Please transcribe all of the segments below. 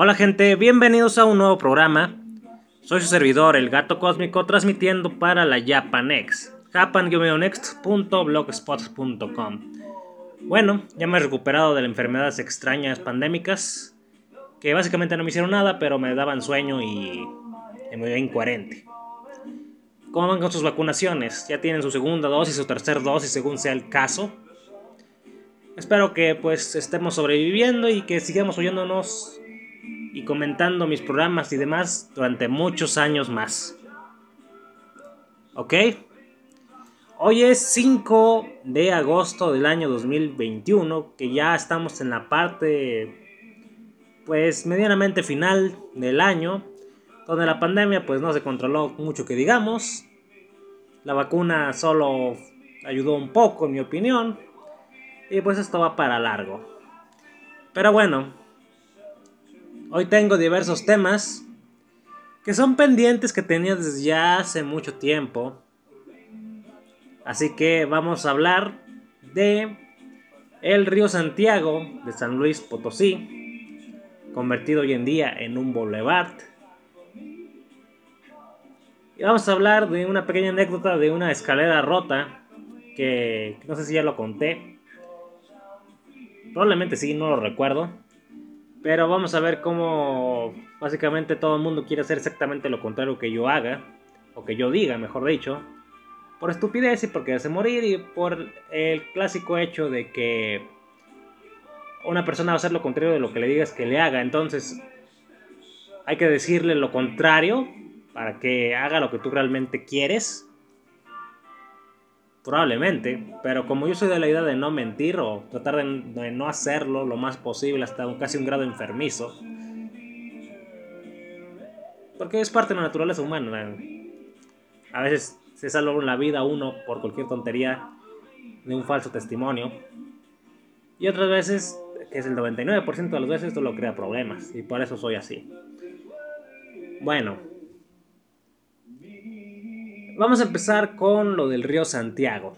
Hola gente, bienvenidos a un nuevo programa. Soy su servidor, el gato cósmico, transmitiendo para la Japanex, japan-next.blogspot.com. Bueno, ya me he recuperado de las enfermedades extrañas pandémicas, que básicamente no me hicieron nada, pero me daban sueño y me veía incoherente. ¿Cómo van con sus vacunaciones? ¿Ya tienen su segunda dosis o tercera dosis según sea el caso? Espero que pues estemos sobreviviendo y que sigamos oyéndonos y comentando mis programas y demás durante muchos años más. ¿Ok? Hoy es 5 de agosto del año 2021, que ya estamos en la parte pues medianamente final del año, donde la pandemia pues no se controló mucho que digamos. La vacuna solo ayudó un poco en mi opinión. Y pues esto va para largo. Pero bueno, hoy tengo diversos temas que son pendientes que tenía desde ya hace mucho tiempo. Así que vamos a hablar de el río Santiago de San Luis Potosí convertido hoy en día en un boulevard. Y vamos a hablar de una pequeña anécdota de una escalera rota que no sé si ya lo conté. Probablemente sí, no lo recuerdo. Pero vamos a ver cómo básicamente todo el mundo quiere hacer exactamente lo contrario que yo haga, o que yo diga, mejor dicho, por estupidez y porque hace morir y por el clásico hecho de que una persona va a hacer lo contrario de lo que le digas que le haga. Entonces, hay que decirle lo contrario para que haga lo que tú realmente quieres. Probablemente, pero como yo soy de la idea de no mentir o tratar de, no hacerlo lo más posible hasta casi un grado enfermizo, porque es parte de la naturaleza humana. A veces se salva la vida uno por cualquier tontería de un falso testimonio. Y otras veces que es el 99% de las veces esto lo crea problemas y por eso soy así. Bueno, vamos a empezar con lo del río Santiago.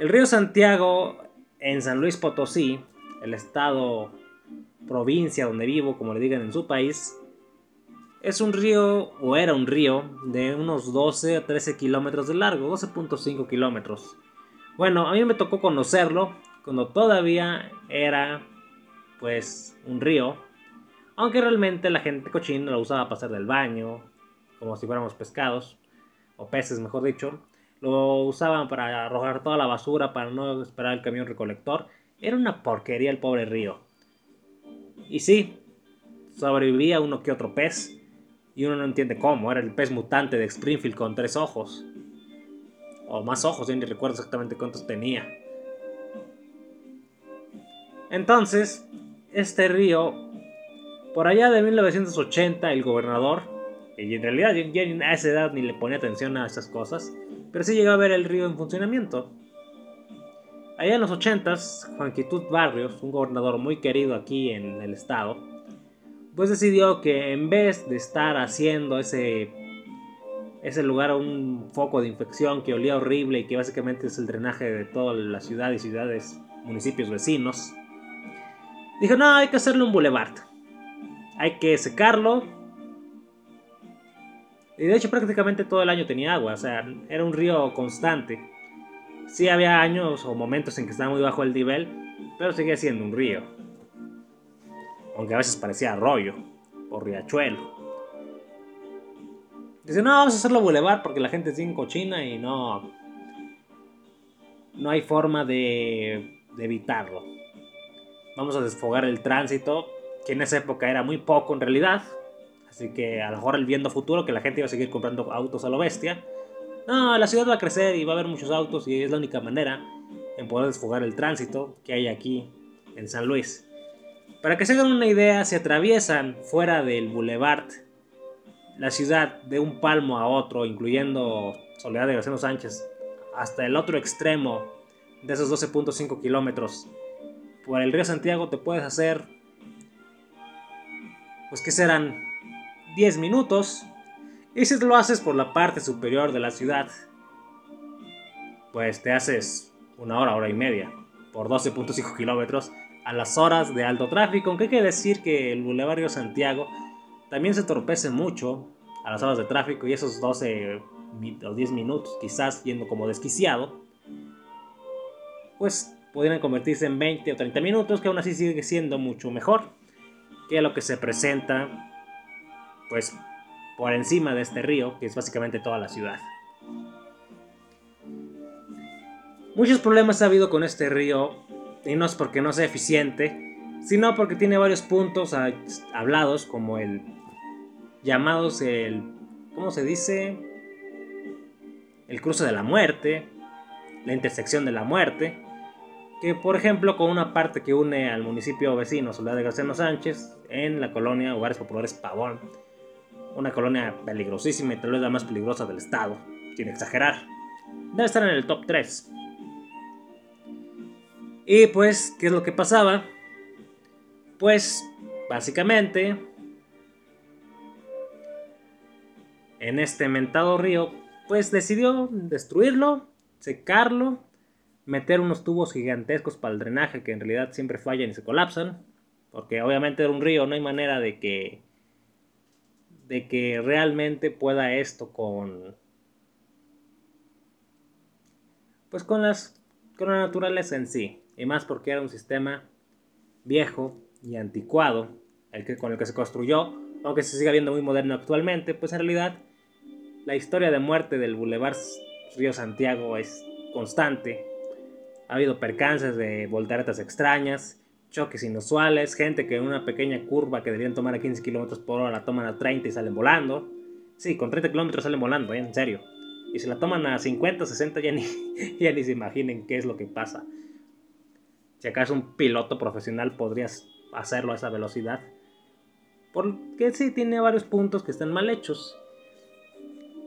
El río Santiago en San Luis Potosí, el estado, provincia donde vivo, como le digan en su país, es un río, o era un río, de unos 12 a 13 kilómetros de largo, 12.5 kilómetros. Bueno, a mí me tocó conocerlo cuando todavía era pues un río, aunque realmente la gente cochina lo usaba para hacer del baño, como si fuéramos pescados, o peces mejor dicho, lo usaban para arrojar toda la basura para no esperar el camión recolector, era una porquería el pobre río. Y sí, sobrevivía uno que otro pez, y uno no entiende cómo, era el pez mutante de Springfield con tres ojos. O más ojos, yo ni recuerdo exactamente cuántos tenía. Entonces, este río, por allá de 1980, el gobernador, y en realidad yo, a esa edad ni le ponía atención a esas cosas, pero sí llegó a ver el río en funcionamiento. Allá en los 80s, Juanquitud Barrios, un gobernador muy querido aquí en el estado, pues decidió que en vez de estar haciendo ese, ese lugar un foco de infección que olía horrible y que básicamente es el drenaje de toda la ciudad y ciudades, municipios vecinos, Dijo, no, hay que hacerle un boulevard. Hay que secarlo. Y de hecho prácticamente todo el año tenía agua, o sea, era un río constante. Sí había años o momentos en que estaba muy bajo el nivel, pero seguía siendo un río. Aunque a veces parecía arroyo o riachuelo. Dice, no, vamos a hacerlo boulevard porque la gente es bien cochina y no... No hay forma de, de evitarlo vamos a desfogar el tránsito, que en esa época era muy poco en realidad. Así que a lo mejor el viendo futuro que la gente iba a seguir comprando autos a lo bestia. No, la ciudad va a crecer y va a haber muchos autos y es la única manera en poder desfogar el tránsito que hay aquí en San Luis. Para que se hagan una idea, se atraviesan fuera del boulevard la ciudad de un palmo a otro, incluyendo Soledad de García Sánchez, hasta el otro extremo de esos 12.5 kilómetros por el río Santiago te puedes hacer, pues que serán 10 minutos. Y si lo haces por la parte superior de la ciudad, pues te haces una hora, hora y media, por 12.5 kilómetros, a las horas de alto tráfico, aunque hay que decir que el Boulevard Santiago también se torpece mucho a las horas de tráfico y esos 12 o 10 minutos, quizás yendo como desquiciado, pues podrían convertirse en 20 o 30 minutos, que aún así sigue siendo mucho mejor que lo que se presenta, pues por encima de este río, que es básicamente toda la ciudad. Muchos problemas ha habido con este río, y no es porque no sea eficiente, sino porque tiene varios puntos hablados, como el llamados el, ¿cómo se dice? El cruce de la muerte, la intersección de la muerte, que por ejemplo con una parte que une al municipio vecino Soledad de García Sánchez en la colonia Hogares Populares Pavón, una colonia peligrosísima y tal vez la más peligrosa del estado, sin exagerar. Debe estar en el top 3. Y pues, ¿qué es lo que pasaba? Pues, básicamente, en este mentado río, pues decidió destruirlo, secarlo, meter unos tubos gigantescos para el drenaje que en realidad siempre fallan y se colapsan, porque obviamente era un río, no hay manera de que de que realmente pueda esto con pues con las con la naturaleza en sí y más porque era un sistema viejo y anticuado el que, con el que se construyó aunque se siga viendo muy moderno actualmente pues en realidad la historia de muerte del Boulevard Río Santiago es constante. Ha habido percances de volteretas extrañas choques inusuales, gente que en una pequeña curva que debían tomar a 15 km por hora la toman a 30 y salen volando. Sí, con 30 km salen volando, ¿eh? en serio. Y si la toman a 50, 60 ya ni, ya ni se imaginen qué es lo que pasa. Si acaso un piloto profesional podrías hacerlo a esa velocidad. Porque sí tiene varios puntos que están mal hechos.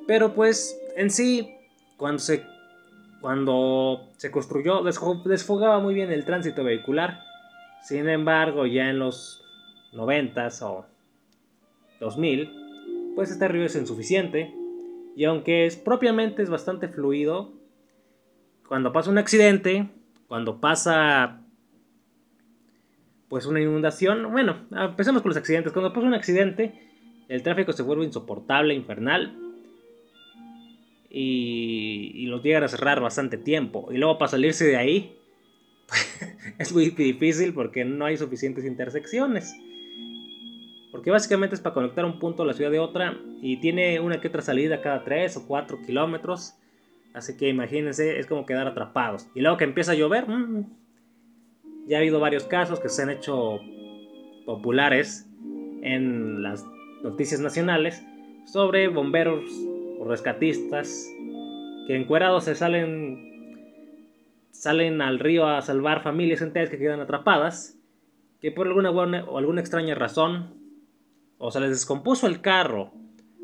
Pero pues en sí, cuando se, cuando se construyó, desfogaba muy bien el tránsito vehicular sin embargo, ya en los 90 o 2000, pues este río es insuficiente. Y aunque es propiamente es bastante fluido, cuando pasa un accidente, cuando pasa pues una inundación, bueno, empecemos con los accidentes. Cuando pasa un accidente, el tráfico se vuelve insoportable, infernal. Y, y los llegan a cerrar bastante tiempo. Y luego para salirse de ahí, es muy difícil porque no hay suficientes intersecciones. Porque básicamente es para conectar un punto a la ciudad de otra y tiene una que otra salida cada 3 o 4 kilómetros. Así que imagínense, es como quedar atrapados. Y luego que empieza a llover, mm, ya ha habido varios casos que se han hecho populares en las noticias nacionales sobre bomberos o rescatistas que encuerados se salen salen al río a salvar familias enteras que quedan atrapadas, que por alguna o alguna extraña razón, o se les descompuso el carro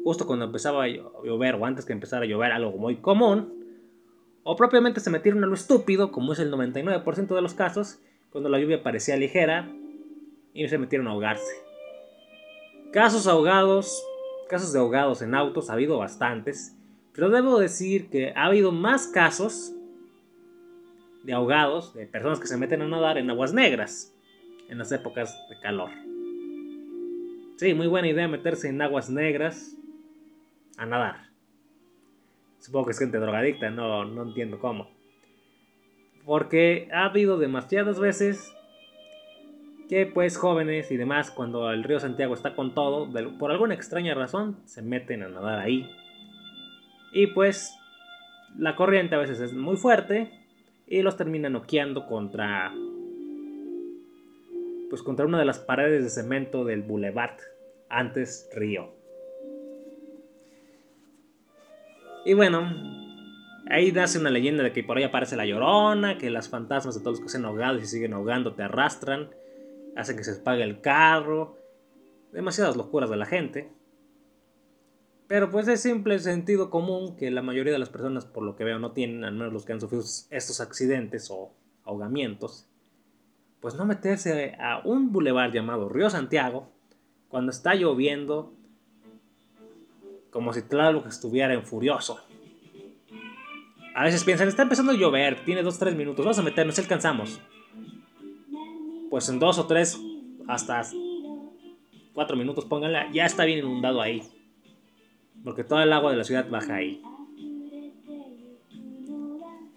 justo cuando empezaba a llover o antes que empezara a llover, algo muy común, o propiamente se metieron a lo estúpido, como es el 99% de los casos, cuando la lluvia parecía ligera y se metieron a ahogarse. Casos ahogados, casos de ahogados en autos ha habido bastantes, pero debo decir que ha habido más casos de ahogados, de personas que se meten a nadar en aguas negras en las épocas de calor. Sí, muy buena idea meterse en aguas negras a nadar. Supongo que es gente drogadicta, no, no entiendo cómo. Porque ha habido demasiadas veces que pues jóvenes y demás, cuando el río Santiago está con todo, por alguna extraña razón, se meten a nadar ahí. Y pues la corriente a veces es muy fuerte y los termina noqueando contra pues contra una de las paredes de cemento del boulevard antes río. Y bueno ahí nace una leyenda de que por ahí aparece la llorona que las fantasmas de todos los que se han ahogado y siguen ahogando te arrastran hacen que se apague el carro demasiadas locuras de la gente pero pues es simple sentido común que la mayoría de las personas, por lo que veo, no tienen, al menos los que han sufrido estos accidentes o ahogamientos, pues no meterse a un bulevar llamado Río Santiago cuando está lloviendo como si que estuviera en furioso. A veces piensan, está empezando a llover, tiene 2-3 minutos, vamos a meternos, alcanzamos. pues en dos o tres, hasta cuatro minutos, pónganla, ya está bien inundado ahí. Porque todo el agua de la ciudad baja ahí.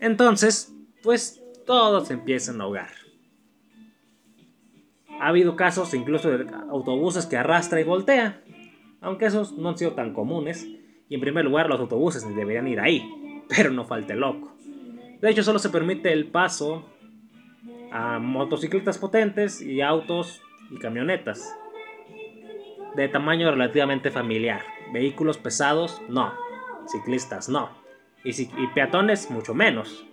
Entonces, pues todos empiezan a ahogar. Ha habido casos incluso de autobuses que arrastra y voltea, aunque esos no han sido tan comunes. Y en primer lugar, los autobuses deberían ir ahí, pero no falte loco. De hecho, solo se permite el paso a motocicletas potentes y autos y camionetas de tamaño relativamente familiar. Vehículos pesados, no. Ciclistas, no. Y, peatones, mucho menos.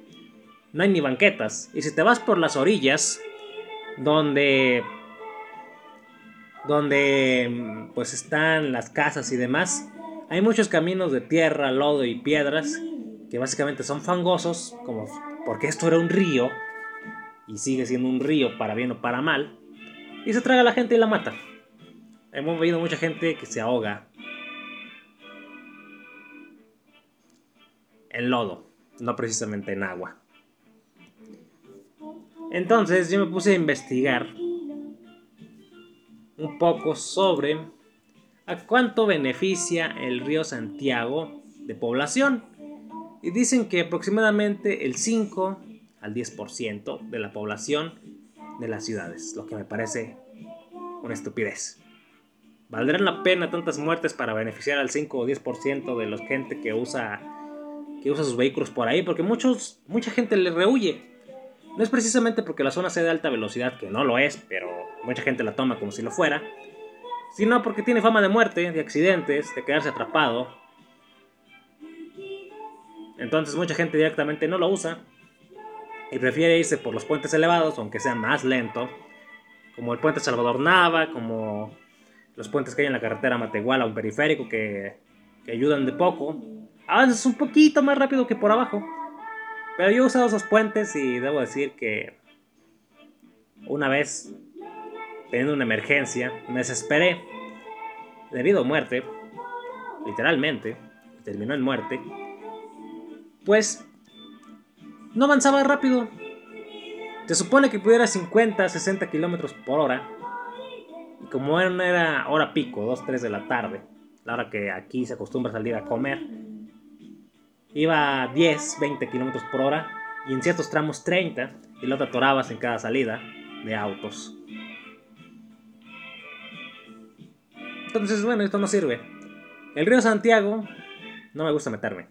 No hay ni banquetas. Y si te vas por las orillas, donde donde pues están las casas y demás, hay muchos caminos de tierra, lodo y piedras que básicamente son fangosos, como porque esto era un río y sigue siendo un río para bien o para mal, y se traga a la gente y la mata. Hemos visto mucha gente que se ahoga en lodo, no precisamente en agua. Entonces yo me puse a investigar un poco sobre a cuánto beneficia el río Santiago de población. Y dicen que aproximadamente el 5 al 10% de la población de las ciudades, lo que me parece una estupidez. ¿Valdrán la pena tantas muertes para beneficiar al 5 o 10% de la gente que usa, que usa sus vehículos por ahí? Porque muchos, mucha gente le rehuye. No es precisamente porque la zona sea de alta velocidad, que no lo es, pero mucha gente la toma como si lo fuera, sino porque tiene fama de muerte, de accidentes, de quedarse atrapado. Entonces mucha gente directamente no lo usa y prefiere irse por los puentes elevados, aunque sea más lento, como el puente Salvador Nava, como los puentes que hay en la carretera Matehuala, un periférico que, que ayudan de poco. A veces un poquito más rápido que por abajo. Pero yo he usado esos puentes y debo decir que una vez, teniendo una emergencia, me desesperé debido a muerte, literalmente, terminó en muerte, pues no avanzaba rápido. Se supone que pudiera 50, 60 kilómetros por hora. Y como era hora pico, 2, 3 de la tarde, la hora que aquí se acostumbra salir a comer, iba a 10, 20 kilómetros por hora y en ciertos tramos 30 y lo atorabas en cada salida de autos. Entonces, bueno, esto no sirve. El río Santiago no me gusta meterme.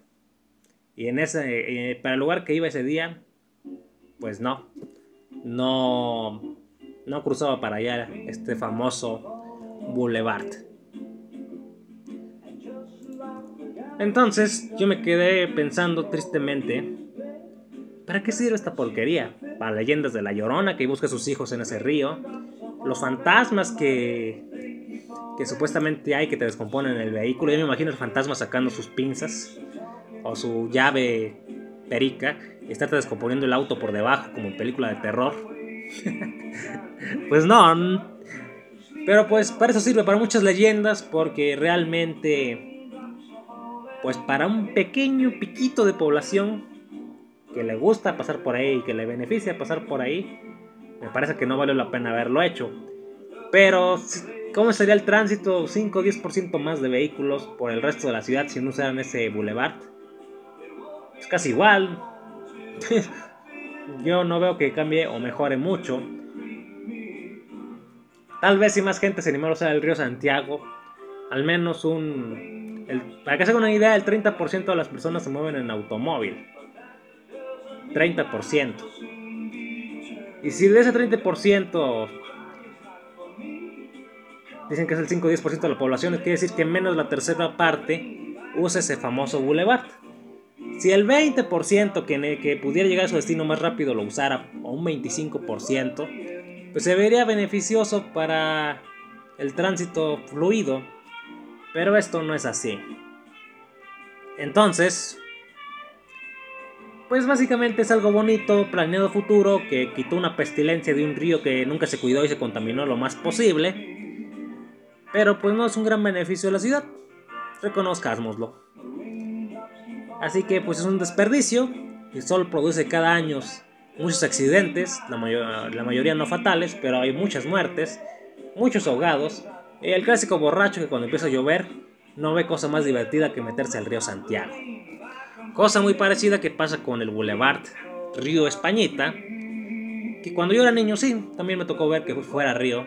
Y en ese, eh, para el lugar que iba ese día, pues no. No, no cruzaba para allá este famoso boulevard. Entonces yo me quedé pensando tristemente, ¿para qué sirve esta porquería? Para leyendas de la Llorona que busca a sus hijos en ese río, los fantasmas que, que supuestamente hay que te descomponen el vehículo, yo me imagino el fantasma sacando sus pinzas o su llave perica y está descomponiendo el auto por debajo como en película de terror. pues no. Pero pues para eso sirve para muchas leyendas porque realmente pues para un pequeño piquito de población que le gusta pasar por ahí y que le beneficia pasar por ahí, me parece que no vale la pena haberlo hecho. Pero ¿cómo sería el tránsito 5 o 10% más de vehículos por el resto de la ciudad si no usaran ese boulevard? es casi igual. Yo no veo que cambie o mejore mucho. Tal vez si más gente se animara a usar el río Santiago, al menos un... para que se hagan una idea, el 30% de las personas se mueven en automóvil. 30%. Y si de ese 30% dicen que es el 5 10% de la población, quiere decir que menos la tercera parte usa ese famoso boulevard. Si el 20% que, que pudiera llegar a su destino más rápido lo usara, o un 25%, pues se vería beneficioso para el tránsito fluido. Pero esto no es así. Entonces, pues básicamente es algo bonito, planeado futuro, que quitó una pestilencia de un río que nunca se cuidó y se contaminó lo más posible. Pero pues no es un gran beneficio de la ciudad. Reconozcámoslo. Así que pues es un desperdicio y solo produce cada año muchos accidentes, la, la mayoría no fatales, pero hay muchas muertes, muchos ahogados. Y el clásico borracho que cuando empieza a llover no ve cosa más divertida que meterse al río Santiago. Cosa muy parecida que pasa con el Boulevard Río Españita, que cuando yo era niño sí, también me tocó ver que fuera río.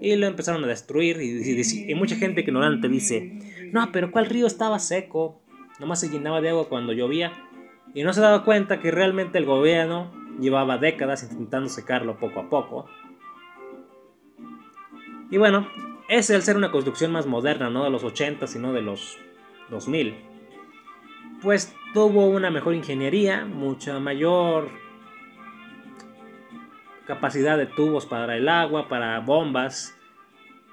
Y lo empezaron a destruir y, y mucha gente ignorante dice, no, pero ¿cuál río estaba seco? Nomás se llenaba de agua cuando llovía. Y no se daba cuenta que realmente el gobierno llevaba décadas intentando secarlo poco a poco. Y bueno, ese al ser una construcción más moderna, no de los 80, sino de los 2000, pues tuvo una mejor ingeniería, mucha mayor capacidad de tubos para el agua, para bombas.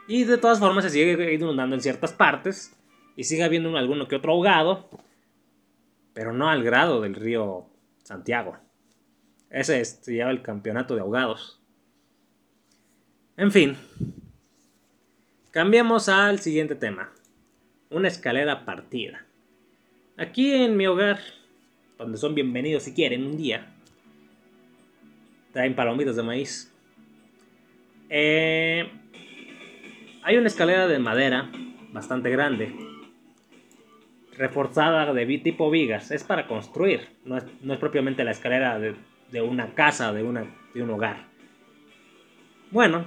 Y de todas formas se sigue inundando en ciertas partes. Y sigue habiendo alguno que otro ahogado. Pero no al grado del río Santiago. Ese se llama el campeonato de ahogados. En fin. Cambiemos al siguiente tema. Una escalera partida. Aquí en mi hogar, donde son bienvenidos si quieren un día, traen palomitas de maíz. Eh, hay una escalera de madera bastante grande, reforzada de tipo vigas. Es para construir, no es, propiamente la escalera de, una casa, de, una, de un hogar. Bueno,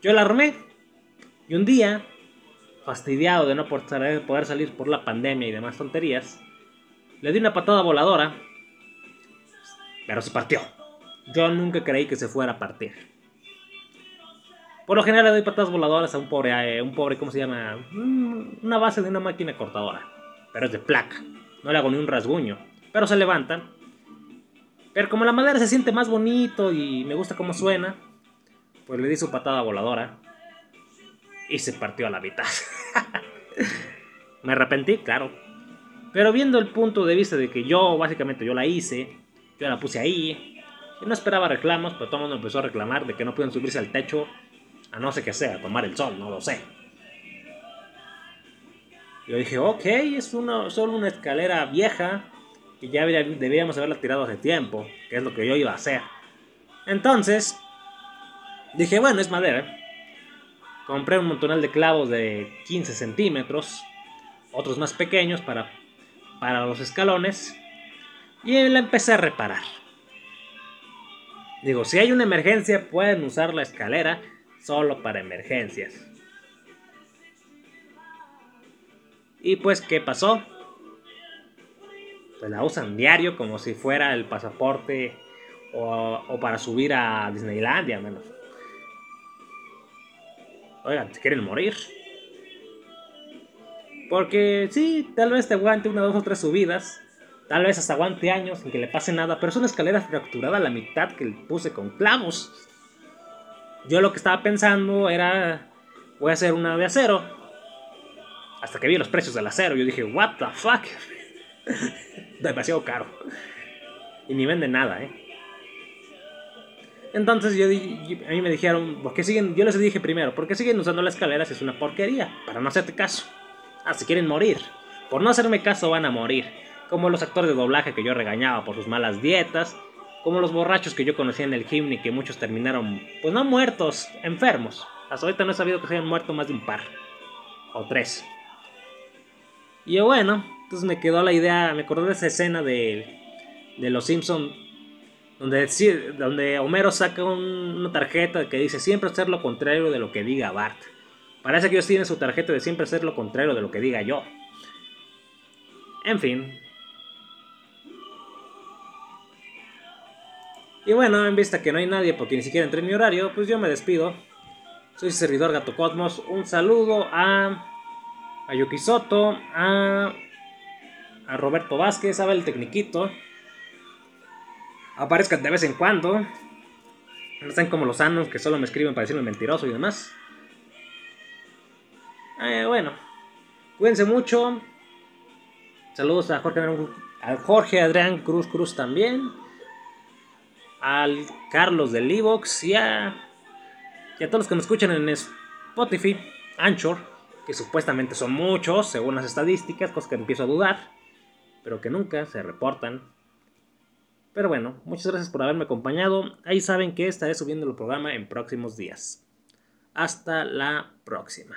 yo la armé y un día, fastidiado de no poder salir por la pandemia y demás tonterías, le di una patada voladora, pero se partió. Yo nunca creí que se fuera a partir. Por lo general le doy patadas voladoras a un pobre, eh, un pobre, ¿cómo se llama? Mm, una base de una máquina cortadora. Pero es de placa. No le hago ni un rasguño. Pero se levanta. Pero como la madera se siente más bonito y me gusta cómo suena, pues le di su patada voladora. Y se partió a la mitad. me arrepentí, claro. Pero viendo el punto de vista de que yo, básicamente, yo la hice, yo la puse ahí, no esperaba reclamos, pero todo el mundo empezó a reclamar de que no pueden subirse al techo a no sé qué sea, a tomar el sol, no lo sé. Yo dije, ok, es una, solo una escalera vieja y ya debíamos haberla tirado hace tiempo, que es lo que yo iba a hacer. Entonces, dije, bueno, es madera. Compré un montonal de clavos de 15 centímetros, otros más pequeños para, para los escalones, y la empecé a reparar. Digo, si hay una emergencia, pueden usar la escalera solo para emergencias. Y pues, ¿qué pasó? Pues la usan diario como si fuera el pasaporte o, para subir a Disneylandia, menos. Oigan, ¿se quieren morir? Porque sí, tal vez te aguante una, dos o tres subidas. Tal vez hasta aguante años sin que le pase nada, pero es una escalera fracturada a la mitad que puse con clavos. Yo lo que estaba pensando era, voy a hacer una de acero. Hasta que vi los precios del acero, yo dije, what the fuck. Demasiado caro. Y ni vende nada, ¿eh? Entonces yo, a mí me dijeron, ¿por qué siguen? Yo les dije primero, ¿por qué siguen usando la escalera si es una porquería? Para no hacerte caso. Ah, si quieren morir. Por no hacerme caso van a morir como los actores de doblaje que yo regañaba por sus malas dietas, como los borrachos que yo conocía en el y que muchos terminaron, pues no muertos, enfermos. Hasta ahorita no he sabido que se hayan muerto más de un par, o tres. Y bueno, entonces me quedó la idea, me acordé de esa escena de, de Los Simpson donde, donde Homero saca una tarjeta que dice siempre hacer lo contrario de lo que diga Bart. Parece que ellos tienen su tarjeta de siempre hacer lo contrario de lo que diga yo. En fin, Y bueno, en vista que no hay nadie porque ni siquiera entré en mi horario, pues yo me despido. Soy servidor Gato Cosmos. Un saludo a, a Yuki Soto, a, a Roberto Vázquez, a el Tecniquito. Aparezcan de vez en cuando. No están como los sanos que solo me escriben para decirme mentiroso y demás. Eh, bueno, cuídense mucho. Saludos a Jorge, a Jorge Adrián Cruz Cruz también al Carlos del Evox y a, y a todos los que me escuchan en Spotify, Anchor, que supuestamente son muchos según las estadísticas, cosas que empiezo a dudar, pero que nunca se reportan. Pero bueno, muchas gracias por haberme acompañado. Ahí saben que estaré subiendo el programa en próximos días. Hasta la próxima.